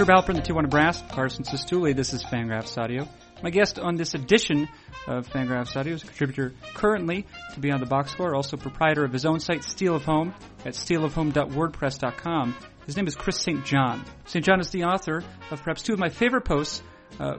Herb Alpert, the Tijuana Brass, Carson Cistulli. This is Fangraphs Audio. My guest on this edition of Fangraphs Audio is a contributor currently to Beyond the Box Score, also proprietor of his own site, Steel of Home, at steelofhome.wordpress.com. His name is Chris St. John. St. John is the author of perhaps two of my favorite posts uh,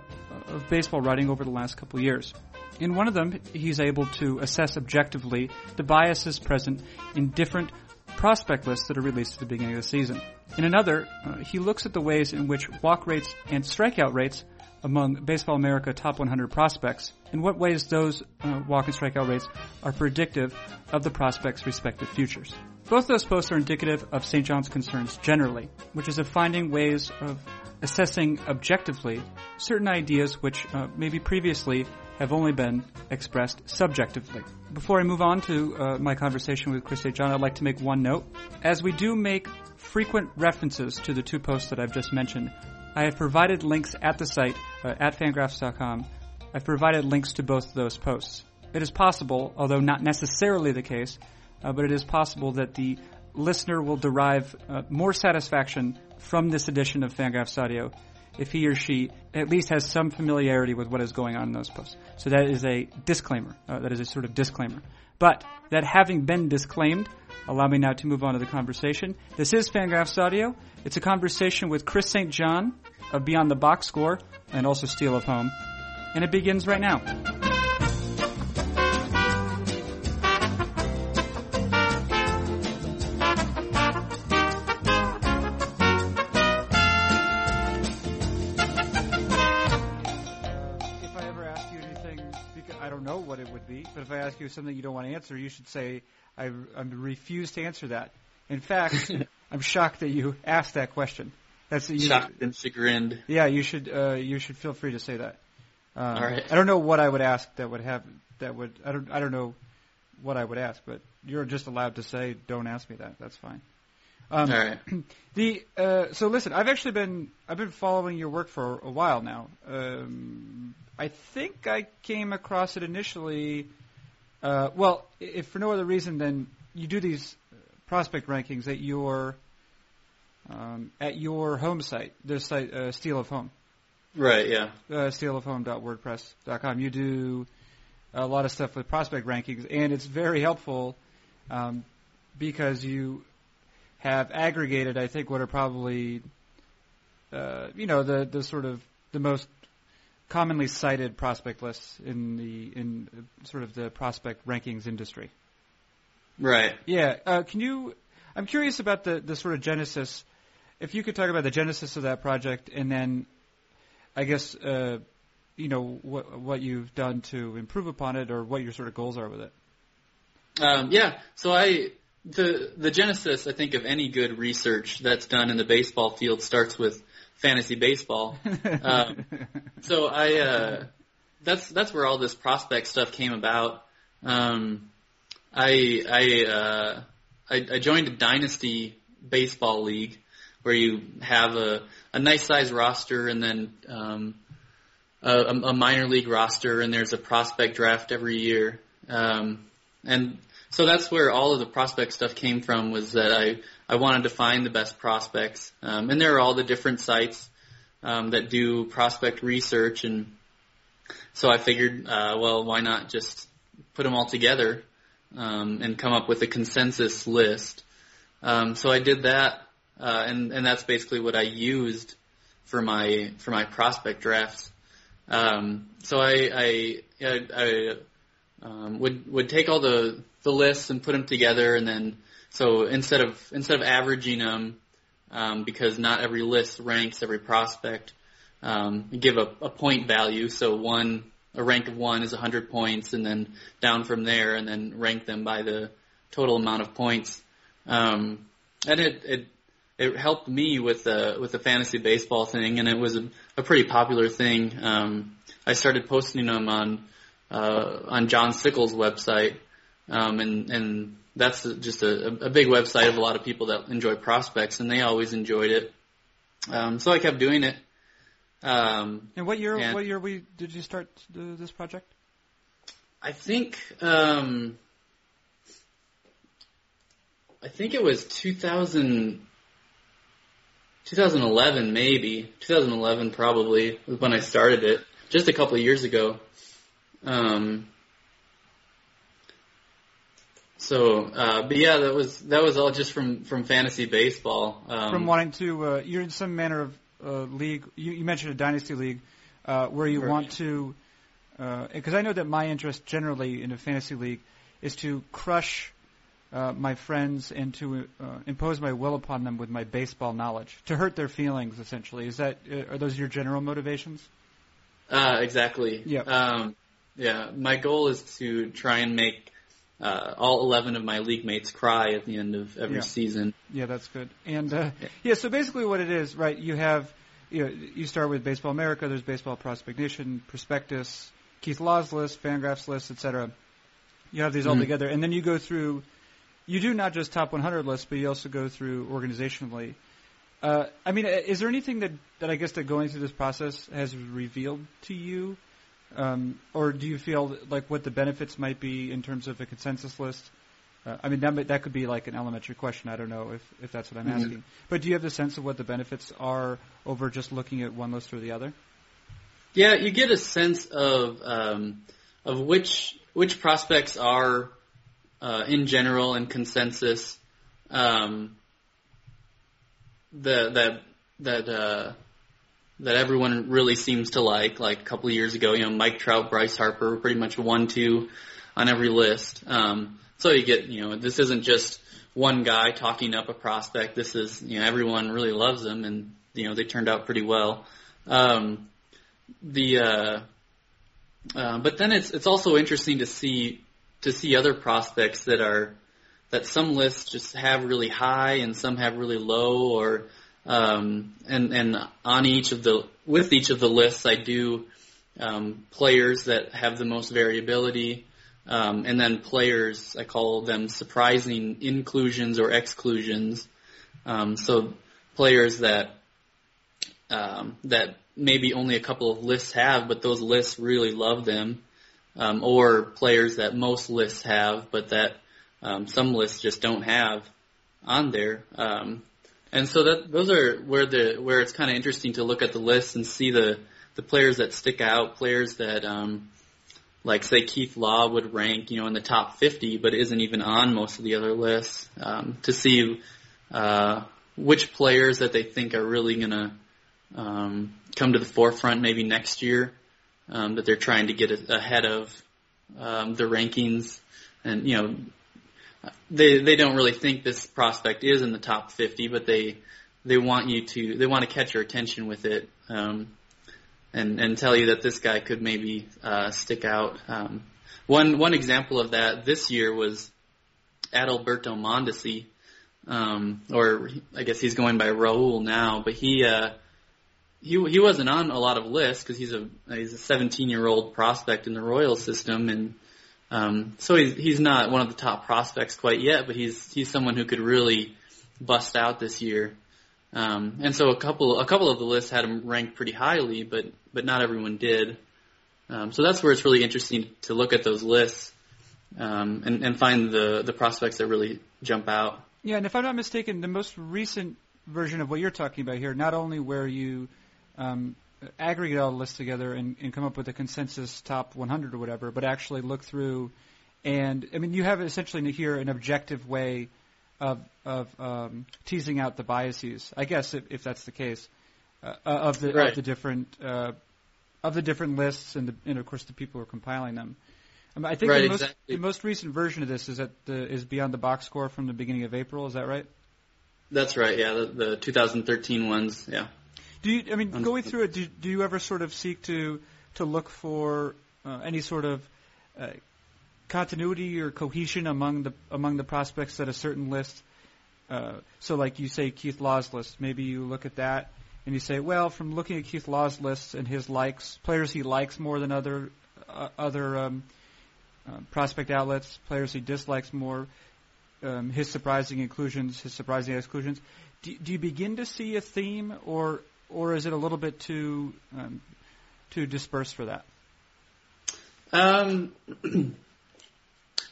of baseball writing over the last couple years. In one of them, he's able to assess objectively the biases present in different prospect lists that are released at the beginning of the season. In another, uh, he looks at the ways in which walk rates and strikeout rates among Baseball America top 100 prospects, in what ways those uh, walk and strikeout rates are predictive of the prospect's respective futures. Both those posts are indicative of St. John's concerns generally, which is of finding ways of assessing objectively certain ideas which uh, maybe previously have only been expressed subjectively. Before I move on to uh, my conversation with Chris St. John, I'd like to make one note. As we do make frequent references to the two posts that I've just mentioned, I have provided links at the site, uh, at fangraphs.com. I've provided links to both of those posts. It is possible, although not necessarily the case, uh, but it is possible that the listener will derive uh, more satisfaction from this edition of Fangraphs Audio if he or she at least has some familiarity with what is going on in those posts. So that is a disclaimer. Uh, that is a sort of disclaimer. But that having been disclaimed, allow me now to move on to the conversation. This is Fangraphs Audio. It's a conversation with Chris St. John of Beyond the Box Score and also Steel of Home. And it begins right now. But if you something you don't want to answer, you should say, I, I refuse to answer that. In fact, I'm shocked that you asked that question. That's you, Shocked and chagrined. Yeah, you should uh, you should feel free to say that. Um, All right. I don't know what I would ask that would have that would I don't I don't know what I would ask, but you're just allowed to say don't ask me that. That's fine. Um, All right. The uh, so listen, I've actually been I've been following your work for a while now. Um, I think I came across it initially. Uh, well, if for no other reason than you do these prospect rankings at your um, at your home site, the site uh, Steel of Home, Right. Yeah. uh, steelofhome.wordpress.com. You do a lot of stuff with prospect rankings, and it's very helpful um, because you have aggregated, I think, what are probably, uh, you know, the the sort of the most commonly cited prospect lists in the in sort of the prospect rankings industry. Right. Yeah. Uh, can you? I'm curious about the the sort of genesis. If you could talk about the genesis of that project, and then, I guess, uh, you know, what what you've done to improve upon it, or what your sort of goals are with it. Um, yeah. So I the the genesis I think of any good research that's done in the baseball field starts with fantasy baseball. Um, so I uh, that's that's where all this prospect stuff came about. Um, I I, uh, I I joined a dynasty baseball league where you have a a nice size roster and then um, a, a minor league roster and there's a prospect draft every year. Um, and so that's where all of the prospect stuff came from was that I, I wanted to find the best prospects. Um, and there are all the different sites um, that do prospect research and so I figured, uh, well, why not just put them all together um, and come up with a consensus list. Um, so I did that, uh, and and that's basically what I used for my for my prospect drafts. Um, so I I, I, I um, would would take all the the lists and put them together, and then so instead of instead of averaging them, um, because not every list ranks every prospect, um, give a, a point value. So one a rank of one is 100 points, and then down from there, and then rank them by the total amount of points. Um, and it it it helped me with the with the fantasy baseball thing, and it was a, a pretty popular thing. Um, I started posting them on uh, on John Sickels' website, um, and and that's just a, a big website of a lot of people that enjoy prospects, and they always enjoyed it. Um, so I kept doing it. Um, And what year? And- What year we did you start this project? I think um, I think it was 2000. 2011 maybe 2011 probably was when I started it just a couple of years ago. Um, so, uh, but yeah, that was that was all just from from fantasy baseball. Um, From wanting to, uh, you're in some manner of uh, league. You, you mentioned a dynasty league uh, where you Right. want to, because I know that my interest generally in a fantasy league is to crush uh, my friends and to uh, impose my will upon them with my baseball knowledge, to hurt their feelings. Essentially, is that uh, are those your general motivations? Uh, exactly. Yeah. Um, yeah. My goal is to try and make uh, all 11 of my league mates cry at the end of every Yeah. season. Yeah, that's good. And uh, Yeah. yeah, so basically what it is, right? You have, you know, you start with Baseball America. There's Baseball Prospect Nation, Prospectus, Keith Law's list, Fangraphs list, etc. You have these all Mhm. together, and then you go through. You do not just top 100 lists, but you also go through organizationally. Uh, I mean, is there anything that that I guess that going through this process has revealed to you, um, or do you feel like what the benefits might be in terms of a consensus list? Uh, I mean, that that could be like an elementary question. I don't know if if that's what I'm Mhm. asking. But do you have the sense of what the benefits are over just looking at one list or the other? Yeah, you get a sense of um, of which which prospects are uh, in general and consensus um, the, that that uh, that everyone really seems to like. Like a couple of years ago, you know, Mike Trout, Bryce Harper, were pretty much one two on every list. Um, so you get you know this isn't just one guy talking up a prospect. This is you know everyone really loves them, and you know they turned out pretty well. Um, the uh, uh, but then it's it's also interesting to see to see other prospects that are that some lists just have really high and some have really low or um, and and on each of the with each of the lists I do um, players that have the most variability. Um, and then players I call them surprising inclusions or exclusions. Um, so players that um, that maybe only a couple of lists have, but those lists really love them, um, or players that most lists have, but that some lists just don't have on there. Um, and so that those are where the where it's kind of interesting to look at the list and see the the players that stick out, players that um, like say Keith Law would rank, you know, in the top 50, but isn't even on most of the other lists. Um, to see uh, which players that they think are really gonna um, come to the forefront maybe next year um, that they're trying to get ahead of um, the rankings, and you know they they don't really think this prospect is in the top 50, but they they want you to they want to catch your attention with it um, and and tell you that this guy could maybe uh, stick out. Um, one one example of that this year was Adalberto Mondesi, um, or I guess he's going by Raul now, but he uh, he he wasn't on a lot of lists because he's a he's a 17 year old prospect in the Royal system, and um, so he's he's not one of the top prospects quite yet, but he's he's someone who could really bust out this year. Um, and so a couple a couple of the lists had him ranked pretty highly, but but not everyone did. Um, so that's where it's really interesting to look at those lists um, and, and find the the prospects that really jump out. Yeah, and if I'm not mistaken, the most recent version of what you're talking about here, not only where you um, aggregate all the lists together and, and come up with a consensus top 100 or whatever, but actually look through and I mean you have essentially here an objective way of of um, teasing out the biases. I guess if, if that's the case uh, of the Right. of the different uh, of the different lists and the, and of course the people who are compiling them. Um, I think Right, the, most, exactly. the most recent version of this is at the is beyond the box score from the beginning of April. Is that right? That's right. Yeah, the, the 2013 ones. Yeah. Do you? I mean, going through it, do, do you ever sort of seek to to look for uh, any sort of uh, continuity or cohesion among the among the prospects at a certain list? Uh, so, like you say, Keith Law's list. Maybe you look at that and you say, well, from looking at Keith Law's list and his likes, players he likes more than other uh, other um, uh, prospect outlets, players he dislikes more, um, his surprising inclusions, his surprising exclusions. Do, do you begin to see a theme, or or is it a little bit too um, too dispersed for that? Um,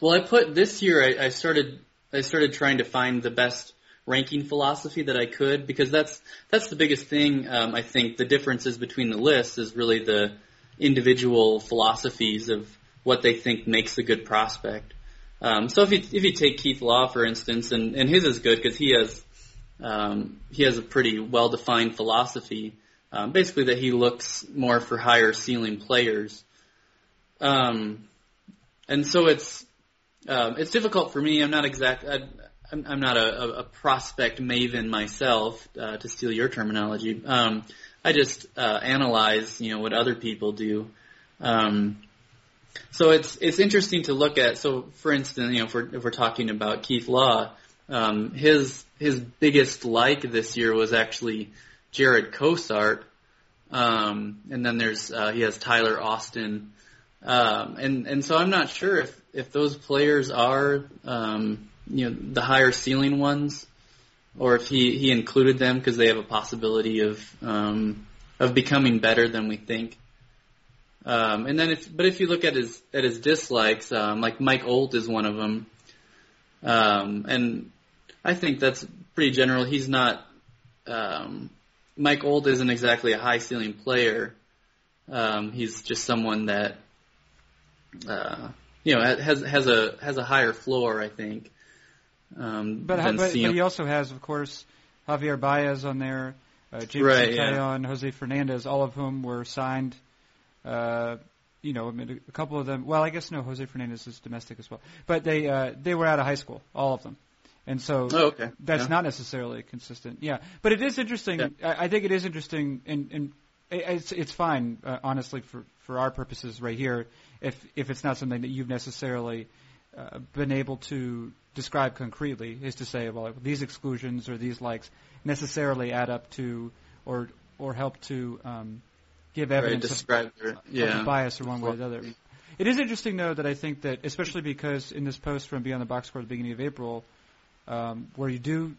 well, I put this year. I, I started. I started trying to find the best ranking philosophy that I could because that's that's the biggest thing. Um, I think the differences between the lists is really the individual philosophies of what they think makes a good prospect. Um, so if you if you take Keith Law for instance, and, and his is good because he has um, he has a pretty well defined philosophy, um, basically that he looks more for higher ceiling players. Um, and so it's um, it's difficult for me. I'm not exact. I, I'm, I'm not a, a, prospect maven myself, uh, to steal your terminology. Um, I just uh, analyze, you know, what other people do. Um, so it's it's interesting to look at. So, for instance, you know, if we're, if we're talking about Keith Law, um, his his biggest like this year was actually Jarred Cosart, um, and then there's uh, he has Tyler Austin, um, and and so I'm not sure if if those players are um, you know the higher ceiling ones, or if he he included them because they have a possibility of um, of becoming better than we think. Um, and then if but if you look at his at his dislikes, um, like Mike Olt is one of them, um, and I think that's pretty general. He's not um, Mike Olt isn't exactly a high ceiling player. Um, he's just someone that uh, you know has has a has a higher floor, I think. Um, but, but, but he also has, of course, Javier Baez on there, uh, James right, yeah. Jose Fernandez, all of whom were signed. Uh, you know, I mean, a couple of them. Well, I guess no, Jose Fernandez is domestic as well, but they uh, they were out of high school, all of them. And so oh, okay. that's yeah. not necessarily consistent. Yeah, but it is interesting. Yeah. I, I think it is interesting, and, and it's it's fine, uh, honestly, for for our purposes right here. If if it's not something that you've necessarily uh, been able to describe concretely, is to say, well, these exclusions or these likes necessarily add up to or or help to um, give evidence right, describe of, their, yeah. of bias or one way or the other. It is interesting though that I think that especially because in this post from Beyond the Box Score at the beginning of April, um, where you do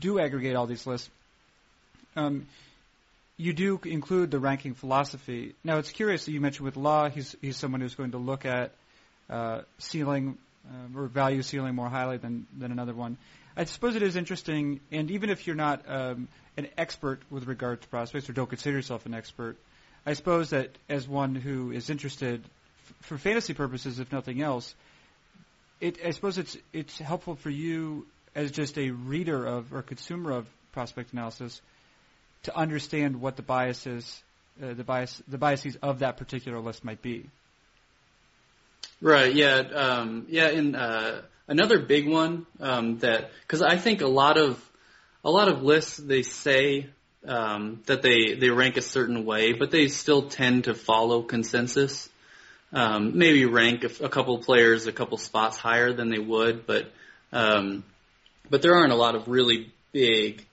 do aggregate all these lists, um, you do include the ranking philosophy. Now it's curious that you mentioned with Law, he's he's someone who's going to look at uh, ceiling uh, or value ceiling more highly than than another one. I suppose it is interesting, and even if you're not um, an expert with regard to prospects or don't consider yourself an expert, I suppose that as one who is interested f- for fantasy purposes, if nothing else, it, I suppose it's it's helpful for you as just a reader of or consumer of prospect analysis to understand what the biases, uh, the bias, the biases of that particular list might be. Right. Yeah. Um, yeah. And uh, another big one um, that because I think a lot of a lot of lists they say um, that they they rank a certain way, but they still tend to follow consensus. Um, maybe rank a, a couple players a couple spots higher than they would, but um, but there aren't a lot of really big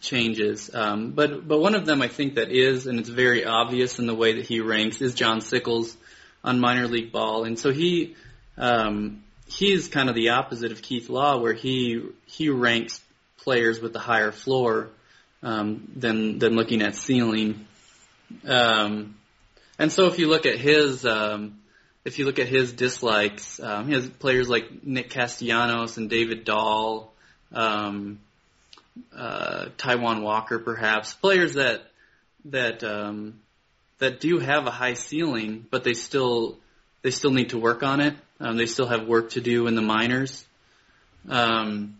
changes. Um, but but one of them I think that is, and it's very obvious in the way that he ranks, is John Sickels on minor league ball, and so he um, he's kind of the opposite of Keith Law, where he he ranks players with a higher floor um, than than looking at ceiling. Um, and so if you look at his um, if you look at his dislikes, um, he has players like Nick Castellanos and David Dahl, um, uh, Taijuan Walker, perhaps players that that um, that do have a high ceiling, but they still they still need to work on it. Um, they still have work to do in the minors. Um,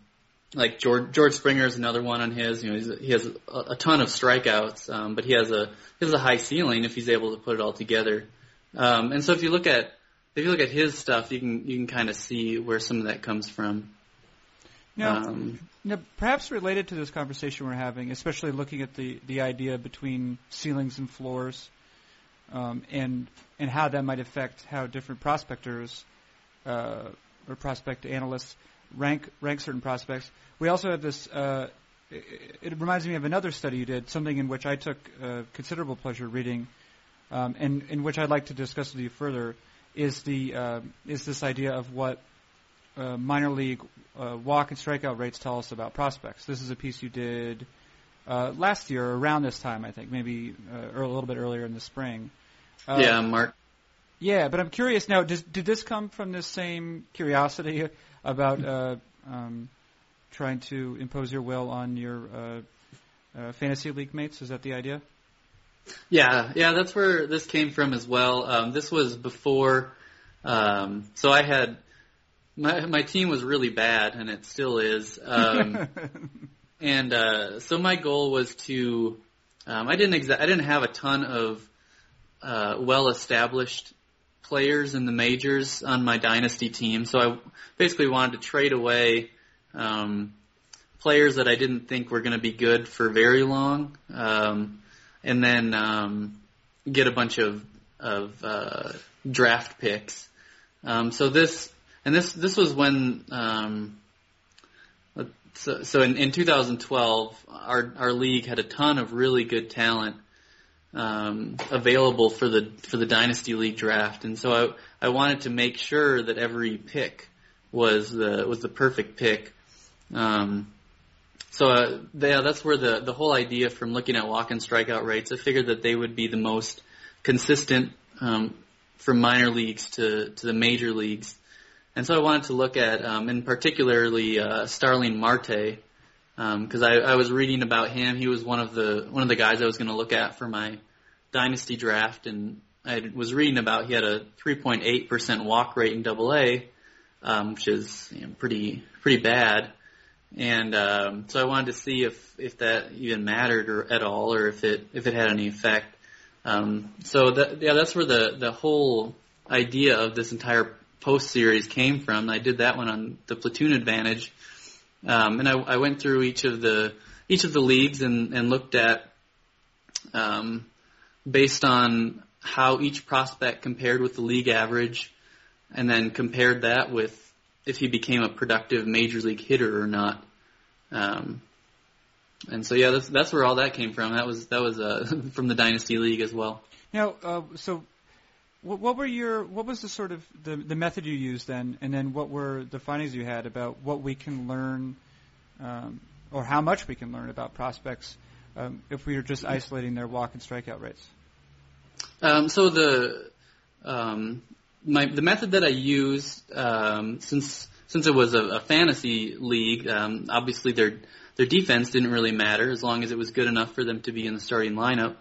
like George George Springer is another one on his. You know, he has a, a ton of strikeouts, um, but he has a he has a high ceiling if he's able to put it all together. Um, and so if you look at if you look at his stuff, you can you can kind of see where some of that comes from. Now, um, now, perhaps related to this conversation we're having, especially looking at the, the idea between ceilings and floors, um, and and how that might affect how different prospectors uh, or prospect analysts rank rank certain prospects. We also have this. Uh, it, it, reminds me of another study you did, something in which I took uh, considerable pleasure reading, um, and in which I'd like to discuss with you further. Is the uh, is this idea of what uh, minor league uh, walk and strikeout rates tell us about prospects. This is a piece you did uh, last year, around this time, I think, maybe uh, or a little bit earlier in the spring. Uh, yeah, Mark. Yeah, but I'm curious now. Does, did this come from the same curiosity about uh, um, trying to impose your will on your uh, uh, fantasy league mates. Is that the idea? Yeah, yeah, that's where this came from as well. Um, this was before, um, so I had my my team was really bad, and it still is. Um, and uh, so my goal was to, um, I didn't exa- I didn't have a ton of uh, well established players in the majors on my dynasty team, so I basically wanted to trade away. Um, players that I didn't think were going to be good for very long. Um, and then um, get a bunch of of uh, draft picks. Um, so this and this this was when um, so, so in, in 2012 our our league had a ton of really good talent um, available for the for the dynasty league draft, and so I I wanted to make sure that every pick was the was the perfect pick. Um, so uh, yeah, that's where the the whole idea from looking at walk and strikeout rates. I figured that they would be the most consistent um, from minor leagues to to the major leagues, and so I wanted to look at, um, in particularly uh, Starling Marte, because um, I, I was reading about him. He was one of the one of the guys I was going to look at for my dynasty draft, and I was reading about he had a 3.8% walk rate in Double A, um, which is you know, pretty pretty bad. And um, so I wanted to see if if that even mattered or at all, or if it if it had any effect. Um, so that, yeah, that's where the the whole idea of this entire post series came from. I did that one on the platoon advantage, um, and I, I went through each of the each of the leagues and, and looked at um, based on how each prospect compared with the league average, and then compared that with if he became a productive major league hitter or not. Um, and so yeah, that's that's where all that came from. That was that was uh, from the dynasty league as well. Now, uh, so what, what were your what was the sort of the the method you used then, and then what were the findings you had about what we can learn, um, or how much we can learn about prospects um, if we are just isolating their walk and strikeout rates? Um, so the um, my the method that I used um, since since it was a, a fantasy league, um, obviously their their defense didn't really matter as long as it was good enough for them to be in the starting lineup.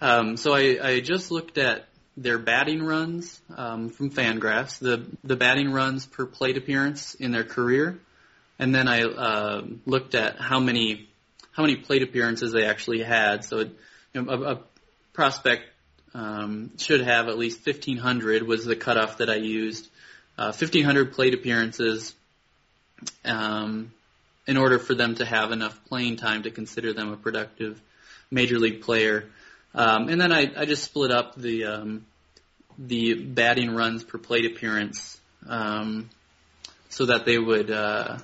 So I, I just looked at their batting runs um, from Fangraphs, the the batting runs per plate appearance in their career, and then I uh, looked at how many how many plate appearances they actually had. So it, you know, a, a prospect um, should have at least 1,500 was the cutoff that I used. Uh, 1,500 plate appearances um, in order for them to have enough playing time to consider them a productive major league player. Um, and then I, I just split up the um, the batting runs per plate appearance um, so that they would. Uh,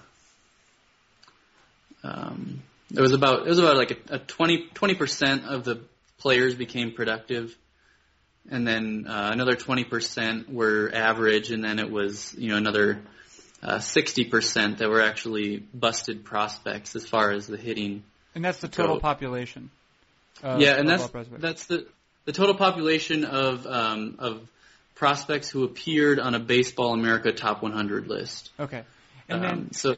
um, it was about it was about like a, a 20 percent of the players became productive and then uh, another 20% were average, and then it was you know another uh, 60% that were actually busted prospects as far as the hitting. And that's the total go. population. Yeah, and that's that's the the total population of um, of prospects who appeared on a Baseball America Top 100 list. Okay, and um, then so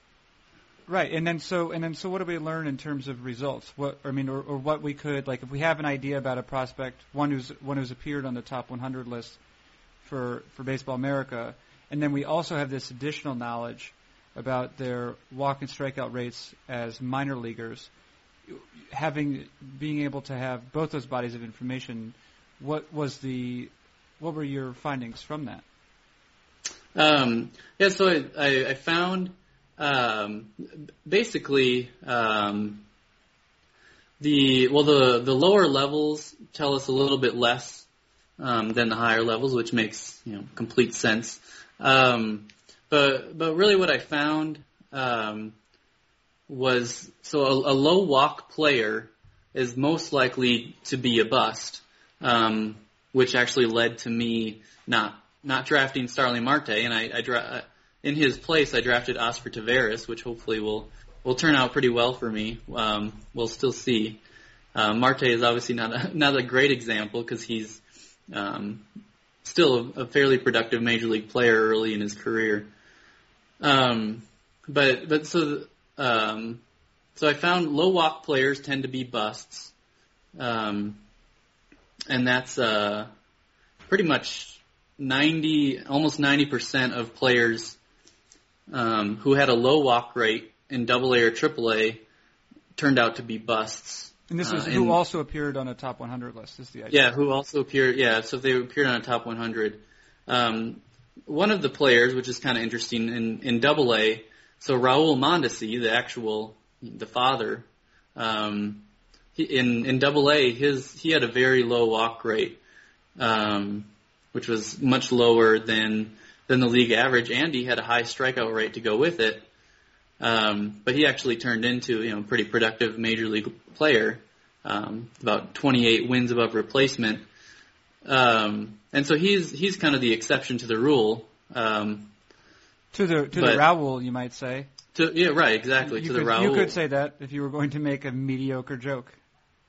Right, and then so and then so what do we learn in terms of results? What I mean, or, or what we could like if we have an idea about a prospect, one who's one who's appeared on the top 100 list for for Baseball America, and then we also have this additional knowledge about their walk and strikeout rates as minor leaguers. Having being able to have both those bodies of information, what was the what were your findings from that? Um, yeah, so I, I, I found um, basically, um, the well, the the lower levels tell us a little bit less um, than the higher levels, which makes you know complete sense. Um, but but really, what I found um, was so a, a low walk player is most likely to be a bust, um, which actually led to me not not drafting Starling Marte, and I, I dra- in his place, I drafted Oscar Taveras, which hopefully will will turn out pretty well for me. Um, we'll still see. Uh, Marte is obviously not a, not a great example because he's um, still a, a, fairly productive major league player early in his career. Um, but but so um, so I found low walk players tend to be busts, um, and that's uh, pretty much ninety, almost ninety percent of players um, who had a low walk rate in Double A or Triple A turned out to be busts. And this is Uh, who and- also appeared on a top 100 list. Is the idea? Yeah, who also appeared. Yeah, so if they appeared on a top 100. Um, one of the players, which is kind of interesting in in Double A, so Raul Mondesi, the actual the father, um, in in Double A, his he had a very low walk rate, um, which was much lower than than the league average, and he had a high strikeout rate to go with it. Um, but he actually turned into you know a pretty productive major league player, um, about 28 wins above replacement. Um, and so he's he's kind of the exception to the rule. Um, To the to But- the Raul, you might say. to yeah, right, exactly. you to could, the Raul. You could say that if you were going to make a mediocre joke.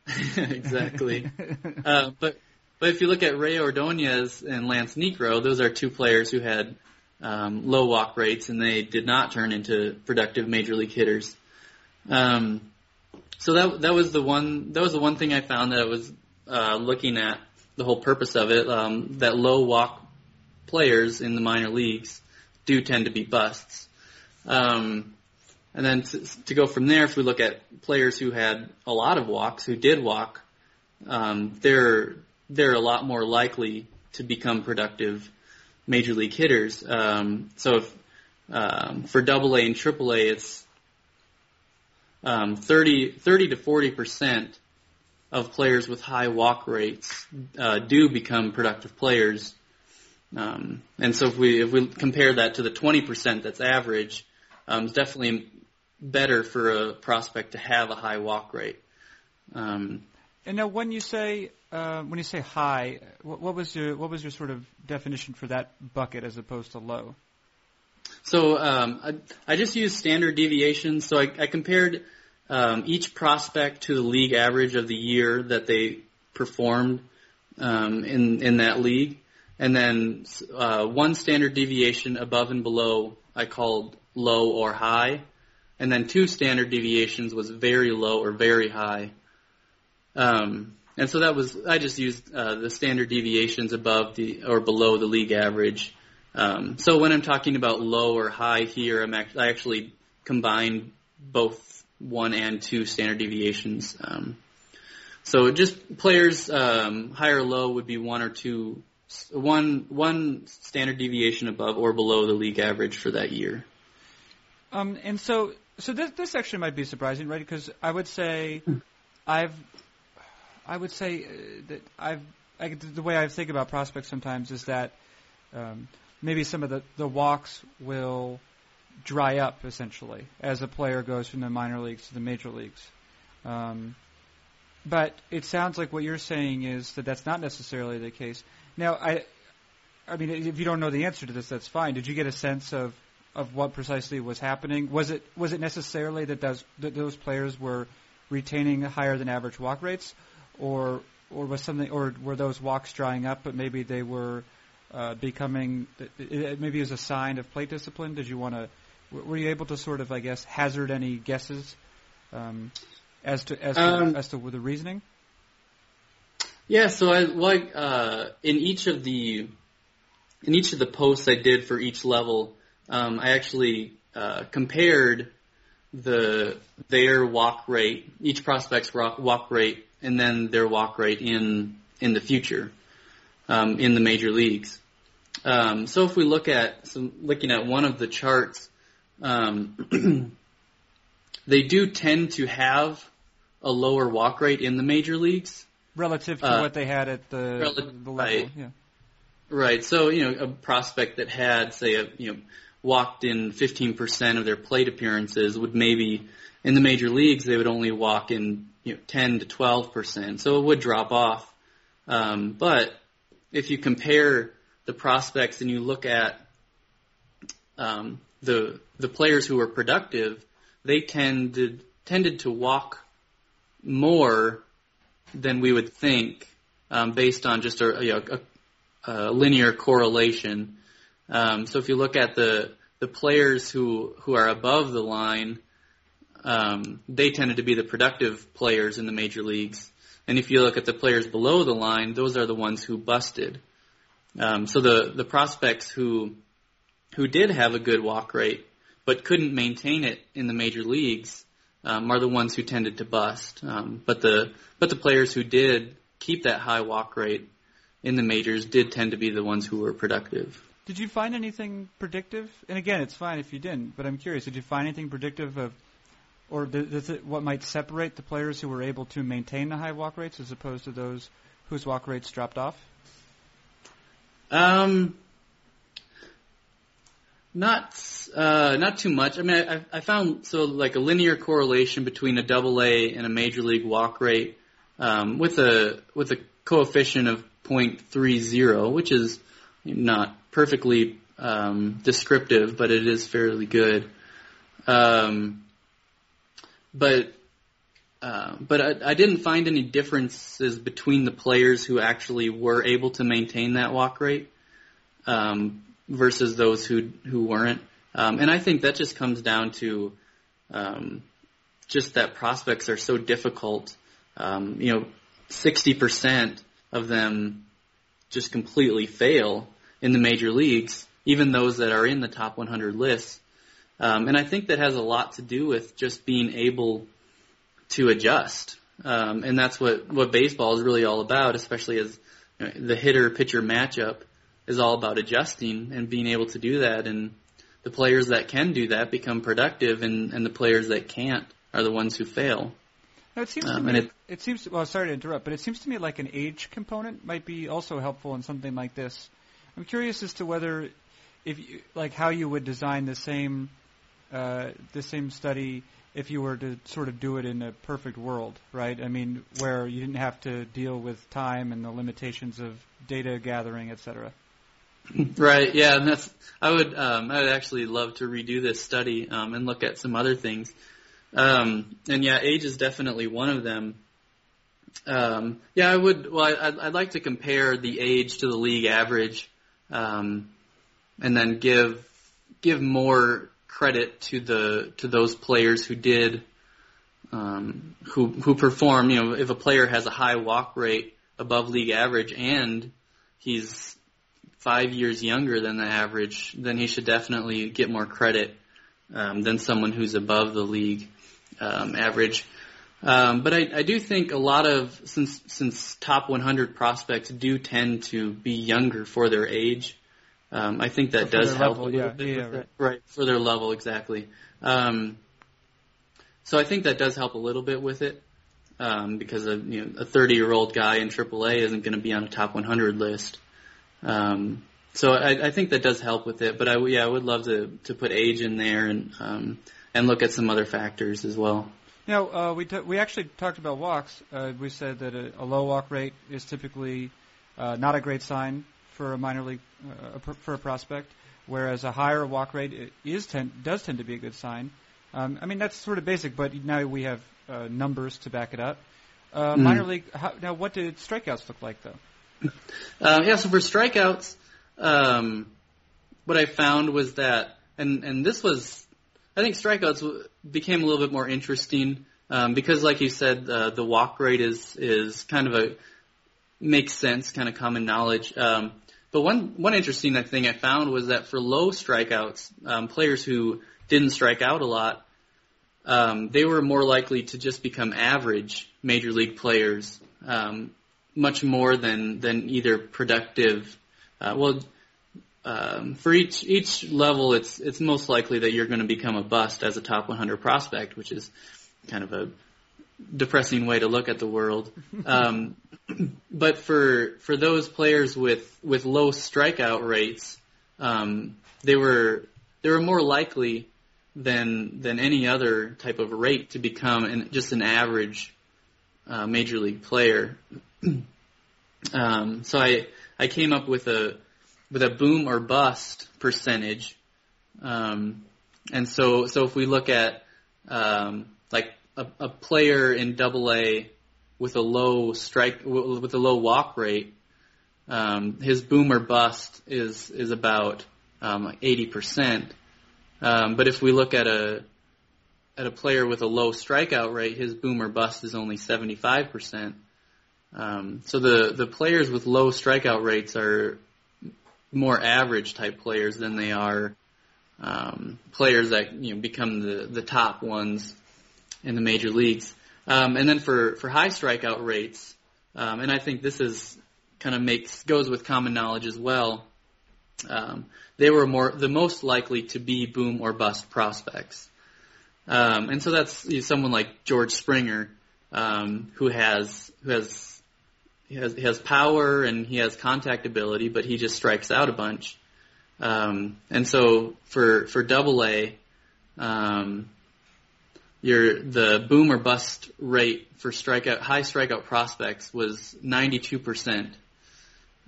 exactly. uh, but but if you look at Rey Ordonez and Lance Niekro, those are two players who had um, low walk rates, and they did not turn into productive major league hitters. Um, so that that was the one that was the one thing I found that I was uh, looking at the whole purpose of it. Um, that low walk players in the minor leagues do tend to be busts. Um, and then to, to go from there, if we look at players who had a lot of walks, who did walk, um, they're they're a lot more likely to become productive major league hitters. Um, so if um, for Double A and Triple A, it's um, 30, 30 to forty percent of players with high walk rates uh, do become productive players. Um, and so if we if we compare that to the 20% that's average, um, it's definitely better for a prospect to have a high walk rate. Um, And now, when you say uh, when you say high, what, what was your what was your sort of definition for that bucket as opposed to low? so um, I, I just used standard deviations. So I, I compared um, each prospect to the league average of the year that they performed um, in in that league, and then uh, one standard deviation above and below I called low or high, and then two standard deviations was very low or very high. Um, and so that was I just used uh, the standard deviations above the or below the league average. Um, so when I'm talking about low or high here, I'm act- I actually combine both one and two standard deviations. Um, so just players um, high or low would be one or two, one one standard deviation above or below the league average for that year. Um, and so, so this this actually might be surprising, right? Because I would say, I've, I would say uh, that I've, I, the way I think about prospects sometimes is that um, maybe some of the the walks will dry up essentially as a player goes from the minor leagues to the major leagues. Um, but it sounds like what you're saying is that that's not necessarily the case. Now, I, I mean, if you don't know the answer to this, that's fine. Did you get a sense of of what precisely was happening? Was it was it necessarily that those that those players were retaining higher than average walk rates, or or was something, or were those walks drying up, but maybe they were uh, becoming it, it, maybe as a sign of plate discipline? Did you want to? Were you able to sort of, I guess, hazard any guesses um, as to as to, Um, as to the reasoning? Yeah, so I like uh, in each of the in each of the posts I did for each level, um, I actually uh, compared the their walk rate, each prospect's walk, rate, and then their walk rate in in the future um, in the major leagues. Um, so if we look at some looking at one of the charts, um, they do tend to have a lower walk rate in the major leagues. Relative to uh, what they had at the, the level, right. yeah. Right. So, you know, a prospect that had, say, a, you know, walked in 15% of their plate appearances would maybe, in the major leagues, they would only walk in, you know, 10 to 12%. So it would drop off. Um, but if you compare the prospects and you look at, um, the, the players who were productive, they tended, tended to walk more than we would think, um, based on just a, you know, a uh, linear correlation. Um, so if you look at the the players who who are above the line, um, they tended to be the productive players in the major leagues. And if you look at the players below the line, those are the ones who busted. Um, so the the prospects who who did have a good walk rate but couldn't maintain it in the major leagues um, are the ones who tended to bust. Um, but the but the players who did keep that high walk rate in the majors did tend to be the ones who were productive. Did you find anything predictive? And again, it's fine if you didn't, but I'm curious. Did you find anything predictive of, or does it, what might separate the players who were able to maintain the high walk rates as opposed to those whose walk rates dropped off? Um, not uh, not too much. I mean, I, I found so like a linear correlation between a double A and a major league walk rate um, with a with a coefficient of 0.30, which is not perfectly um, descriptive, but it is fairly good. Um, but uh, but I, I didn't find any differences between the players who actually were able to maintain that walk rate um, versus those who who weren't. Um, and I think that just comes down to um, just that prospects are so difficult. Um, you know, 60% of them just completely fail in the major leagues, even those that are in the top 100 lists. Um, and I think that has a lot to do with just being able to adjust. Um, and that's what, what baseball is really all about, especially as you know, the hitter pitcher matchup is all about adjusting and being able to do that. And the players that can do that become productive, and, and the players that can't are the ones who fail. Now it seems um, to me. It, it seems. To, well, sorry to interrupt, but it seems to me like an age component might be also helpful in something like this. I'm curious as to whether, if you, like, how you would design the same, uh, the same study if you were to sort of do it in a perfect world, right? I mean, where you didn't have to deal with time and the limitations of data gathering, et cetera. Right. Yeah, and that's I would um, I would actually love to redo this study um, and look at some other things. Um, and yeah, age is definitely one of them. Um, yeah, I would. Well, I'd, I'd like to compare the age to the league average, um, and then give give more credit to the to those players who did um, who who perform. You know, if a player has a high walk rate above league average and he's five years younger than the average, then he should definitely get more credit um, than someone who's above the league um, average. Um, but I, I do think a lot of since since top 100 prospects do tend to be younger for their age. Um, I think that does help level, a little yeah, bit. Yeah, right. right. for their level exactly. Um, so I think that does help a little bit with it um, because a you know a 30 year old guy in AAA isn't going to be on a top 100 list. Um, so I, I think that does help with it, but I yeah I would love to to put age in there and um, and look at some other factors as well. Now uh, we t- we actually talked about walks. Uh, we said that a, a low walk rate is typically uh, not a great sign for a minor league uh, for a prospect, whereas a higher walk rate is tend, does tend to be a good sign. Um, I mean that's sort of basic, but now we have uh, numbers to back it up. Uh, mm. Minor league. How, now, what did strikeouts look like though? Uh, yeah, so for strikeouts, um, what I found was that, and and this was, I think strikeouts became a little bit more interesting um, because, like you said, uh, the walk rate is is kind of a makes sense, kind of common knowledge. Um, but one one interesting thing I found was that for low strikeouts, um, players who didn't strike out a lot, um, they were more likely to just become average major league players. Um, much more than than either productive. Uh, well, um, for each each level, it's it's most likely that you're going to become a bust as a top 100 prospect, which is kind of a depressing way to look at the world. Um, but for for those players with with low strikeout rates, um, they were they were more likely than than any other type of rate to become an, just an average uh, major league player. um, so I I came up with a with a boom or bust percentage. Um, and so so if we look at um, like a, a player in Double A with a low strike with a low walk rate, um, his boom or bust is is about um, eighty percent. Um, but if we look at a at a player with a low strikeout rate, his boom or bust is only 75%. Um, so the the players with low strikeout rates are more average type players than they are um, players that you know become the the top ones in the major leagues. Um, and then for for high strikeout rates, um, and I think this is kind of makes goes with common knowledge as well. Um, they were more the most likely to be boom or bust prospects. Um, and so that's you know, someone like George Springer, um, who has who has he has he has power and he has contact ability, but he just strikes out a bunch. Um, and so for for Double A, um, your the boom or bust rate for strikeout high strikeout prospects was 92 percent,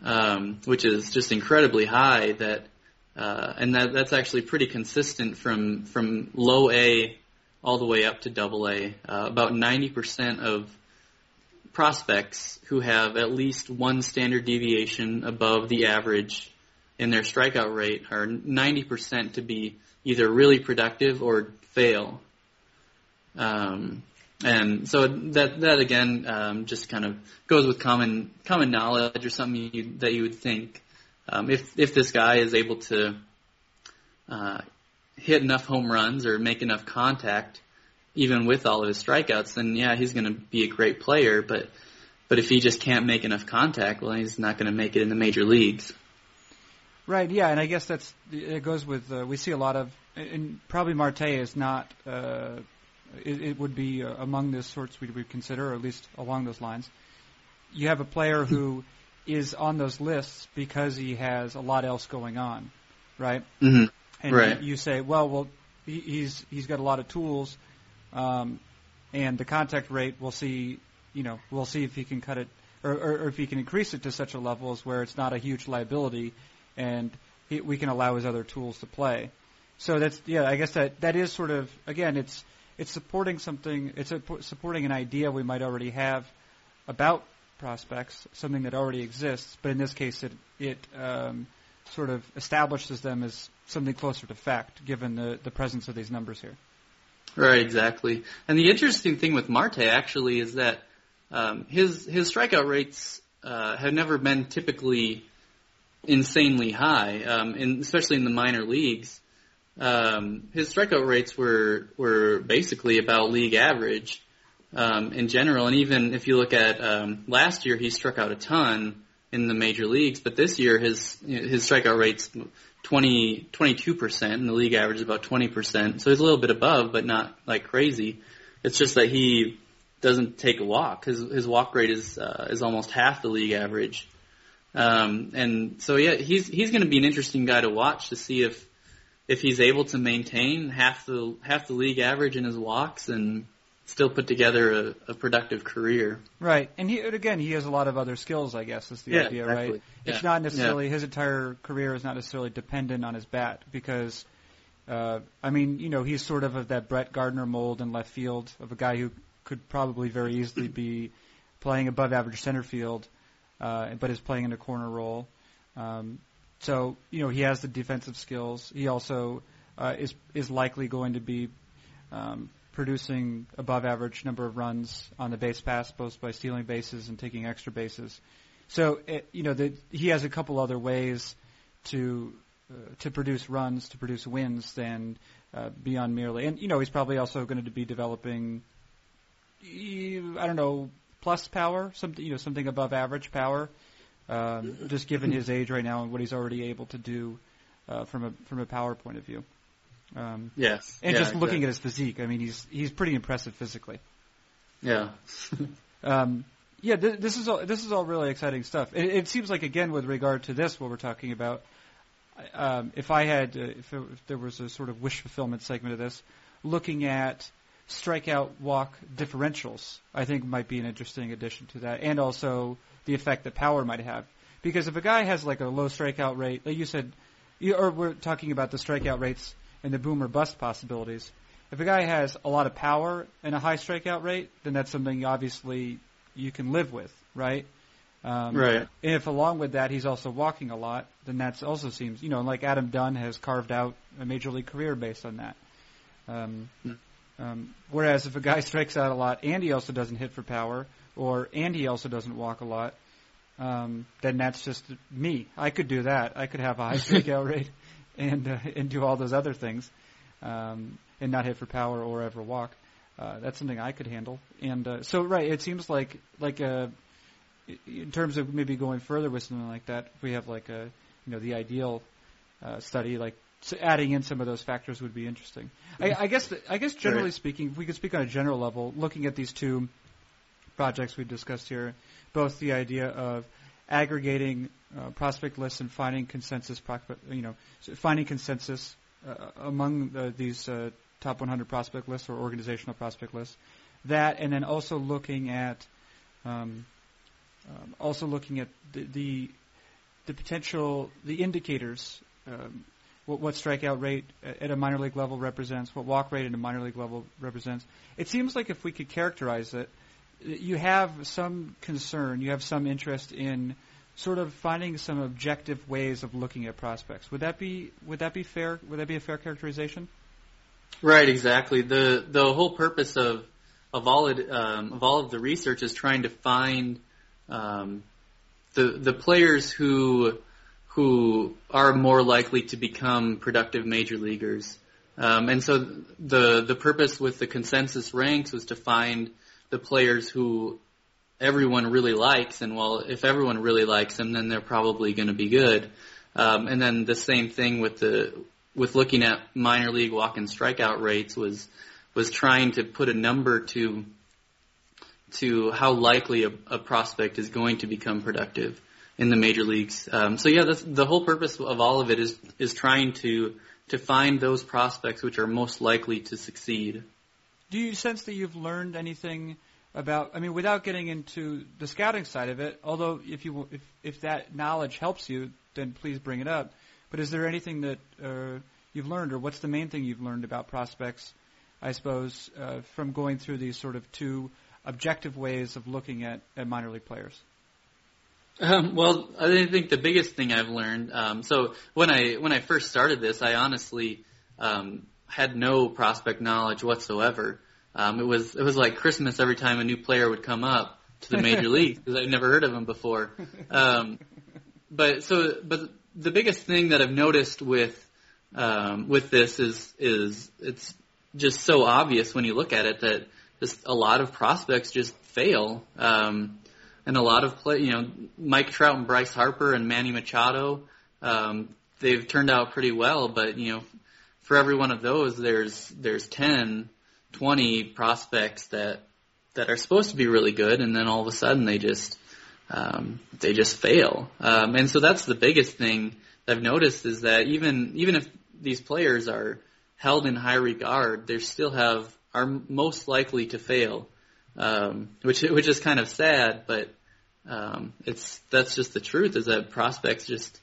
um, which is just incredibly high. That uh, and that that's actually pretty consistent from from low A all the way up to Double A. Uh, about 90 percent of prospects who have at least one standard deviation above the average in their strikeout rate are 90% to be either really productive or fail. Um, and so that that again um, just kind of goes with common common knowledge or something you, that you would think um, if if this guy is able to uh, hit enough home runs or make enough contact even with all of his strikeouts, then yeah, he's going to be a great player. But but if he just can't make enough contact, well, he's not going to make it in the major leagues. Right. Yeah, and I guess that's it goes with uh, we see a lot of and probably Marte is not. Uh, it, it would be uh, among the sorts we would consider, or at least along those lines. You have a player who is on those lists because he has a lot else going on, right? Mm-hmm. And right. you say, well, well, he, he's he's got a lot of tools, um, and the contact rate we'll see. You know, we'll see if he can cut it, or, or, or if he can increase it to such a level as where it's not a huge liability, and he, we can allow his other tools to play. So that's yeah, I guess that that is sort of again, it's it's supporting something, it's a, supporting an idea we might already have about prospects, something that already exists, but in this case, it it um, sort of establishes them as something closer to fact, given the the presence of these numbers here. Right, exactly. And the interesting thing with Marte actually is that um, his his strikeout rates uh, have never been typically insanely high, um, in, especially in the minor leagues. Um, his strikeout rates were were basically about league average um, in general, and even if you look at um, last year, he struck out a ton in the major leagues, but this year his his strikeout rates 20 22 percent, and the league average is about 20 percent. So he's a little bit above, but not like crazy. It's just that he doesn't take a walk. His his walk rate is uh, is almost half the league average. Um, and so yeah, he's he's going to be an interesting guy to watch to see if if he's able to maintain half the half the league average in his walks and still put together a, a productive career. Right, and he again he has a lot of other skills. I guess is the Yeah, idea, exactly. right? It's not necessarily his entire career is not necessarily dependent on his bat because. Uh, I mean, you know, he's sort of of that Brett Gardner mold in left field of a guy who could probably very easily be playing above average center field, uh, but is playing in a corner role. Um, so you know he has the defensive skills. He also uh, is is likely going to be um, producing above average number of runs on the base pass, both by stealing bases and taking extra bases. So it, you know the, he has a couple other ways to uh, to produce runs, to produce wins than uh, beyond merely. And you know he's probably also going to be developing. I don't know plus power, something you know something above average power. Um, just given his age right now and what he's already able to do uh, from a from a power point of view. Um, Yes. and yeah, just looking exactly. at his physique, I mean, he's he's pretty impressive physically. yeah. Um, yeah, th- this is all this is all really exciting stuff. It, it seems like again, with regard to this, what we're talking about, um, if I had, uh, if, it, if there was a sort of wish fulfillment segment of this, looking at strikeout walk differentials, I think might be an interesting addition to that, and also the effect that power might have. Because if a guy has like a low strikeout rate, like you said, you, or we're talking about the strikeout rates and the boom or bust possibilities. If a guy has a lot of power and a high strikeout rate, then that's something obviously you can live with, right? Um, Right. And if along with that he's also walking a lot, then that also seems, you know, like Adam Dunn has carved out a major league career based on that. Um, Hmm. Um, whereas if a guy strikes out a lot and he also doesn't hit for power, or and he also doesn't walk a lot, um, then that's just me. I could do that. I could have a high strikeout rate and uh, and do all those other things, um, and not hit for power or ever walk. Uh, that's something I could handle. And uh, so, right, it seems like like a uh, in terms of maybe going further with something like that, if we have like a you know the ideal uh, study, like so adding in some of those factors would be interesting. I, I guess I guess generally right. speaking, if we could speak on a general level, looking at these two projects we discussed here, both the idea of aggregating uh, prospect lists and finding consensus, you know, finding consensus uh, among the, these uh, top 100 prospect lists or organizational prospect lists. That, and then also looking at, um, um, also looking at the, the, the potential, the indicators, um, what, what strikeout rate at a minor league level represents, what walk rate at a minor league level represents. It seems like if we could characterize it, you have some concern, you have some interest in sort of finding some objective ways of looking at prospects. Would that be would that be fair? Would that be a fair characterization? Right, exactly. the The whole purpose of of all it, um, of all of the research is trying to find um, the the players who who are more likely to become productive major leaguers. Um, and so the the purpose with the consensus ranks was to find the players who everyone really likes, and well, if everyone really likes them, then they're probably going to be good. Um, and then the same thing with the with looking at minor league walk and strikeout rates was was trying to put a number to to how likely a, a prospect is going to become productive in the major leagues. Um, so yeah, that's, the whole purpose of all of it is is trying to to find those prospects which are most likely to succeed. Do you sense that you've learned anything about? I mean, without getting into the scouting side of it, although if you if if that knowledge helps you, then please bring it up. But is there anything that uh, you've learned, or what's the main thing you've learned about prospects? I suppose uh, from going through these sort of two objective ways of looking at, at minor league players. Um, well, I think the biggest thing I've learned. Um, so when I when I first started this, I honestly um, had no prospect knowledge whatsoever. Um, it was it was like Christmas every time a new player would come up to the major league because I'd never heard of him before. Um, but so but the biggest thing that I've noticed with um, with this is is it's just so obvious when you look at it that just a lot of prospects just fail. Um, and a lot of play, you know, Mike Trout and Bryce Harper and Manny Machado, um, they've turned out pretty well, but you know, for every one of those, there's there's 10, 20 prospects that that are supposed to be really good, and then all of a sudden they just um, they just fail. Um, and so that's the biggest thing I've noticed is that even even if these players are held in high regard, they still have are most likely to fail, um, which which is kind of sad, but um, it's that's just the truth is that prospects just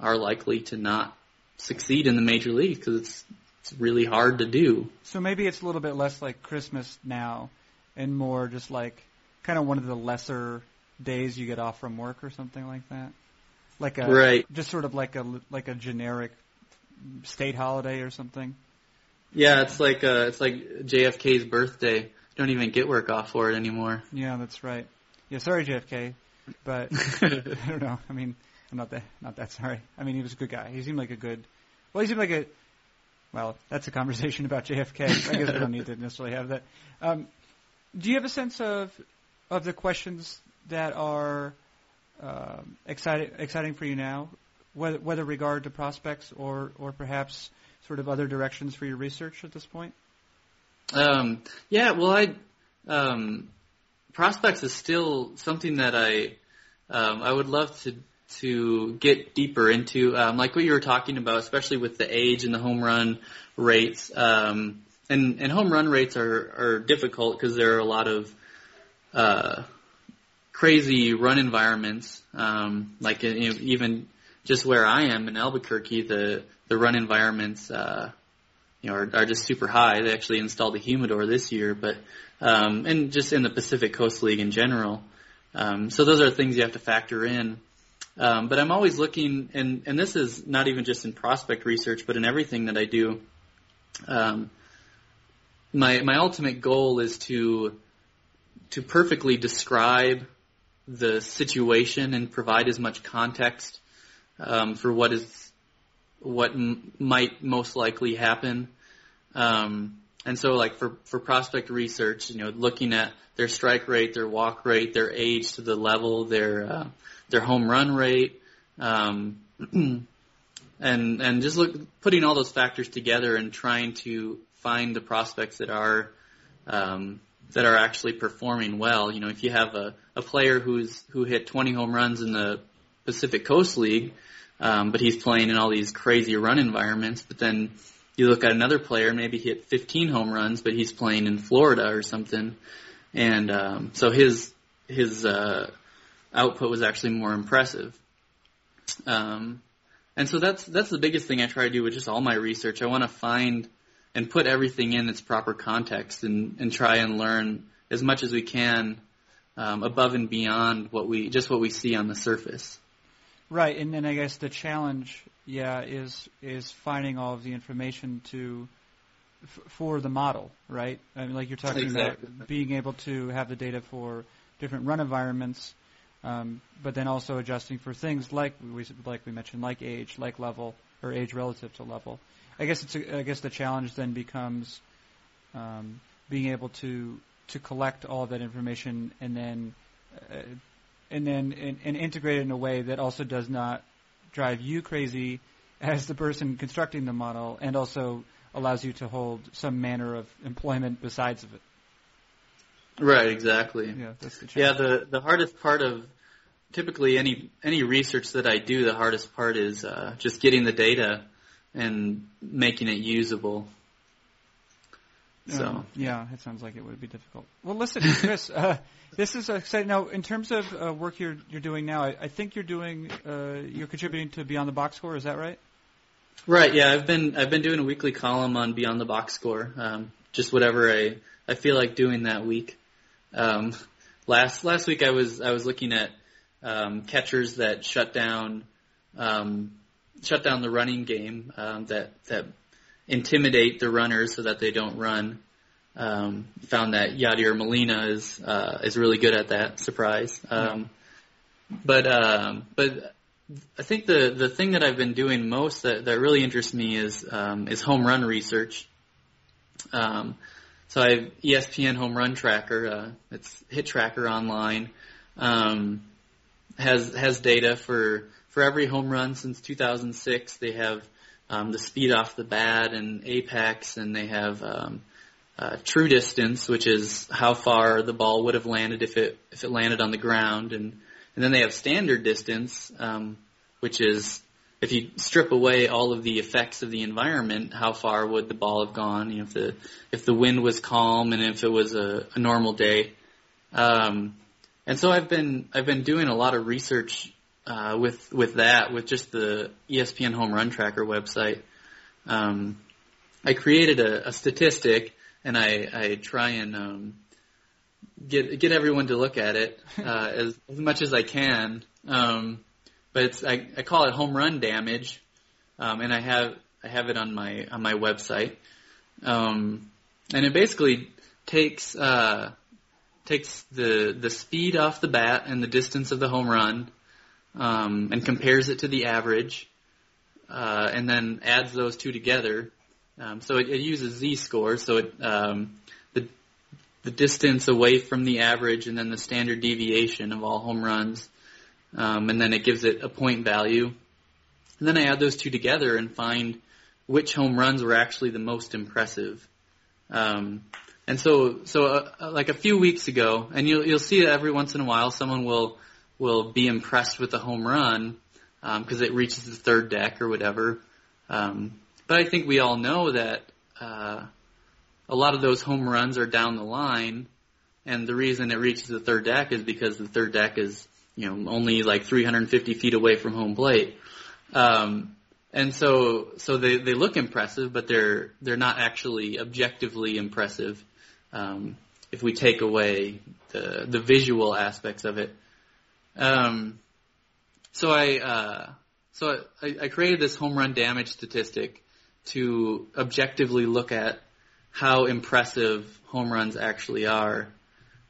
are likely to not succeed in the major leagues because it's it's really hard to do. So maybe it's a little bit less like Christmas now, and more just like kind of one of the lesser days you get off from work or something like that. Like a right. just sort of like a like a generic state holiday or something. Yeah, it's like uh, it's like JFK's birthday. Don't even get work off for it anymore. Yeah, that's right. Yeah, sorry JFK, but I don't know. I mean, I'm not that not that sorry. I mean, he was a good guy. He seemed like a good. Well, he seemed like a. Well, that's a conversation about JFK. I guess we don't need to necessarily have that. Um, do you have a sense of of the questions that are uh, exciting exciting for you now, whether whether regard to prospects or or perhaps sort of other directions for your research at this point? Um, yeah, well, I um, prospects is still something that I um, I would love to to get deeper into, um, like what you were talking about, especially with the age and the home run rates. Um, and and home run rates are are difficult because there are a lot of uh, crazy run environments. Um, like you know, even just where I am in Albuquerque, the the run environments, uh, you know, are, are just super high. They actually installed a humidor this year, but um, and just in the Pacific Coast League in general. Um, so those are things you have to factor in. Um, but I'm always looking, and and this is not even just in prospect research, but in everything that I do. Um, my my ultimate goal is to to perfectly describe the situation and provide as much context um, for what is what m- might most likely happen. Um, and so, like for for prospect research, you know, looking at their strike rate, their walk rate, their age to the level, their uh, their home run rate, um, and and just look putting all those factors together and trying to find the prospects that are um, that are actually performing well. You know, if you have a, a player who's who hit 20 home runs in the Pacific Coast League, um, but he's playing in all these crazy run environments, but then you look at another player, maybe hit 15 home runs, but he's playing in Florida or something, and um, so his his uh, output was actually more impressive. Um, and so that's that's the biggest thing I try to do with just all my research. I want to find and put everything in its proper context and, and try and learn as much as we can um, above and beyond what we just what we see on the surface. Right, and then I guess the challenge, yeah, is is finding all of the information to f- for the model, right? I mean, like you're talking exactly. about being able to have the data for different run environments, um, but then also adjusting for things like we like we mentioned, like age, like level, or age relative to level. I guess it's a, I guess the challenge then becomes um, being able to to collect all of that information and then uh, and then and, and integrate it in a way that also does not drive you crazy as the person constructing the model and also allows you to hold some manner of employment besides of it. Right, exactly. Yeah, that's the Yeah, the the hardest part of typically any any research that I do, the hardest part is uh, just getting the data and making it usable. So Um, yeah, it sounds like it would be difficult. Well, listen, Chris, uh, this is exciting. Now, in terms of uh, work you're you're doing now, I, I think you're doing uh, you're contributing to Beyond the Box Score. Is that right? Right. Yeah, I've been I've been doing a weekly column on Beyond the Box Score. Um, just whatever I I feel like doing that week. Um, last last week I was I was looking at um, catchers that shut down um, shut down the running game um, that that intimidate the runners so that they don't run. Um, found that Yadier Molina is uh, is really good at that. Surprise. Um, but um, but I think the the thing that I've been doing most that, that really interests me is um, is home run research. Um, so I have ESPN Home Run Tracker. Uh, it's Hit Tracker online. Um, has has data for for every home run since 2006. They have um, the speed off the bat and apex, and they have um, uh, true distance, which is how far the ball would have landed if it if it landed on the ground, and and then they have standard distance, um, which is if you strip away all of the effects of the environment, how far would the ball have gone? You know, if the if the wind was calm and if it was a, a normal day. Um, and so I've been I've been doing a lot of research uh, with with that with just the ESPN Home Run Tracker website. Um, I created a, a statistic and I, I try and um, get get everyone to look at it uh, as, as much as I can. Um, but it's I, I call it home run damage, um, and I have I have it on my on my website, um, and it basically takes uh, takes the the speed off the bat and the distance of the home run, um, and compares it to the average, uh, and then adds those two together. Um, so it, it uses z scores. So it um, the the distance away from the average, and then the standard deviation of all home runs, um, and then it gives it a point value. And then I add those two together and find which home runs were actually the most impressive. Um, and so, so uh, like a few weeks ago, and you'll you'll see every once in a while someone will will be impressed with a home run because it reaches the third deck or whatever. Um, but I think we all know that uh, a lot of those home runs are down the line, and the reason it reaches the third deck is because the third deck is you know only like 350 feet away from home plate. Um, and so, so they, they look impressive, but they're they're not actually objectively impressive um, if we take away the the visual aspects of it. Um, so I uh, so I, I created this home run damage statistic to objectively look at how impressive home runs actually are.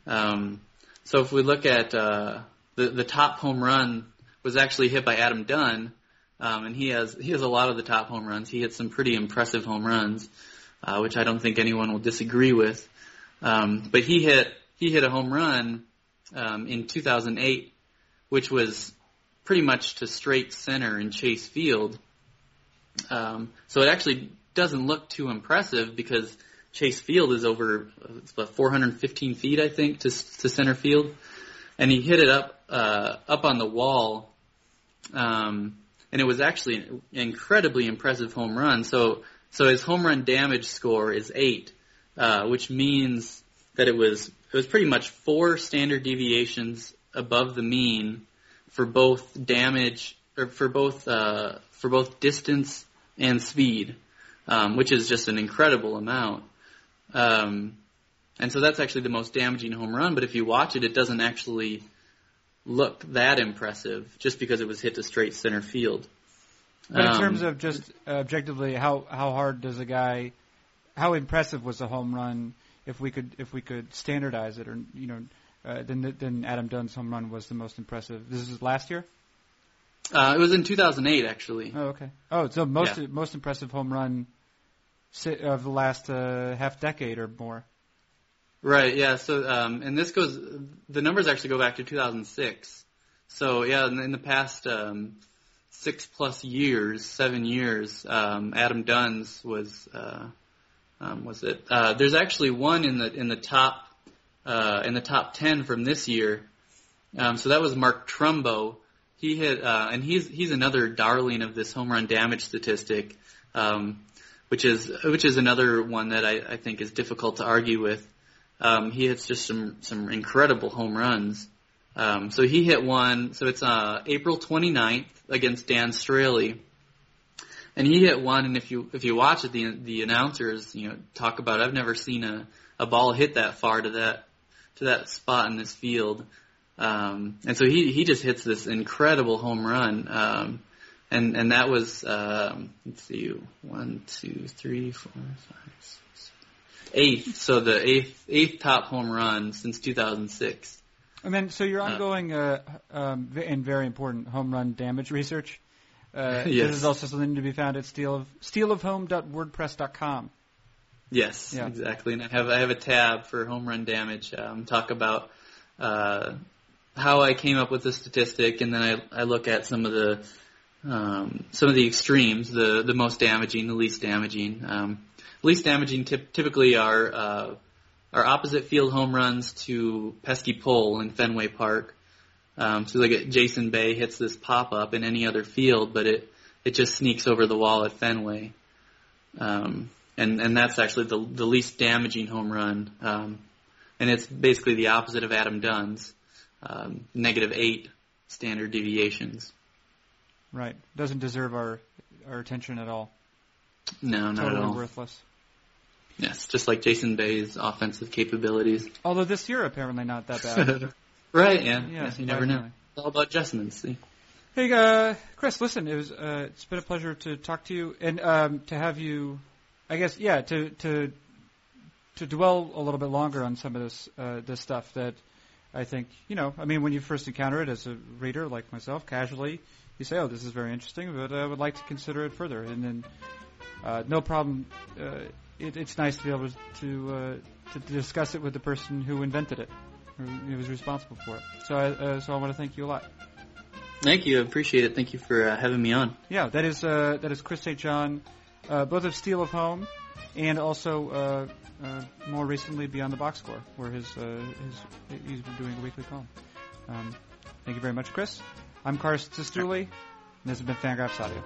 Um, so if we look at uh, the the top home run was actually hit by Adam Dunn, um, and he has he has a lot of the top home runs. He hit some pretty impressive home runs, uh, which I don't think anyone will disagree with. Um, but he hit he hit a home run um, in 2008, which was pretty much to straight center in Chase Field. Um, so it actually doesn't look too impressive because Chase Field is over it's about 415 feet, I think, to to center field, and he hit it up uh, up on the wall, um, and it was actually an incredibly impressive home run. So so his home run damage score is eight, uh, which means that it was it was pretty much four standard deviations above the mean for both damage or for both uh, for both distance and speed, um, which is just an incredible amount. Um, and so that's actually the most damaging home run. But if you watch it, it doesn't actually look that impressive just because it was hit to straight center field. But in Um, terms of just objectively, how how hard does a guy, how impressive was the home run? If we could if we could standardize it, or you know, uh, then then Adam Dunn's home run was the most impressive. This is last year. Uh, it was in 2008, actually. Oh, okay. Oh, so most Yeah. most impressive home run of the last uh, half decade or more. Right. Yeah. So, um, and this goes. The numbers actually go back to 2006. So, yeah, in, in the past um, six plus years, seven years, um, Adam Dunn's was uh, um, was it? Uh, there's actually one in the in the top uh, in the top ten from this year. Um, so that was Mark Trumbo. He hit, uh, and he's he's another darling of this home run damage statistic, um, which is which is another one that I, I think is difficult to argue with. Um, he hits just some some incredible home runs. Um, so he hit one. So it's uh, April 29th against Dan Straily, and he hit one. And if you if you watch it, the the announcers you know talk about I've never seen a a ball hit that far to that to that spot in this field. Um, and so he he just hits this incredible home run. Um, and and that was um, let's see one two three four five eighth so the eighth eighth top home run since 2006 And then, so your Uh, ongoing uh, um, and very important home run damage research. Uh, Yes. This is also something to be found at steal of stealofhome.wordpress.com. yes Yeah. exactly and i have i have a tab for home run damage um, talk about uh, how i came up with the statistic and then i i look at some of the um, some of the extremes the the most damaging the least damaging um, least damaging typ- typically are uh, are opposite field home runs to pesky pole in Fenway Park. Um, so like Jason Bay hits this pop up in any other field, but it it just sneaks over the wall at Fenway, um, and and that's actually the the least damaging home run, um, and it's basically the opposite of Adam Dunn's um, negative eight standard deviations. Right. Doesn't deserve our our attention at all. No, not totally at all. worthless. Yes, just like Jason Bay's offensive capabilities. Although this year apparently not that bad. right? Yeah. Yeah, yes, you never know. It's all about adjustments. See. Hey, uh, Chris, listen, it was uh, it's been a pleasure to talk to you and um, to have you. I guess yeah, to to to dwell a little bit longer on some of this uh, this stuff that I think you know. I mean, when you first encounter it as a reader like myself, casually, you say, "Oh, this is very interesting," but I would like to consider it further. And then, uh, no problem. Uh, it, it's nice to be able to uh, to discuss it with the person who invented it, who was responsible for it. So, I, uh, so I want to thank you a lot. Thank you. I appreciate it. Thank you for uh, having me on. Yeah, that is uh, that is Chris St. John, uh, both of Steal of Home, and also uh, uh, more recently Beyond the Box Score, where his uh, his he's been doing a weekly column. Um, thank you very much, Chris. I'm Carson Cistulli, and this has been Fangraphs Audio.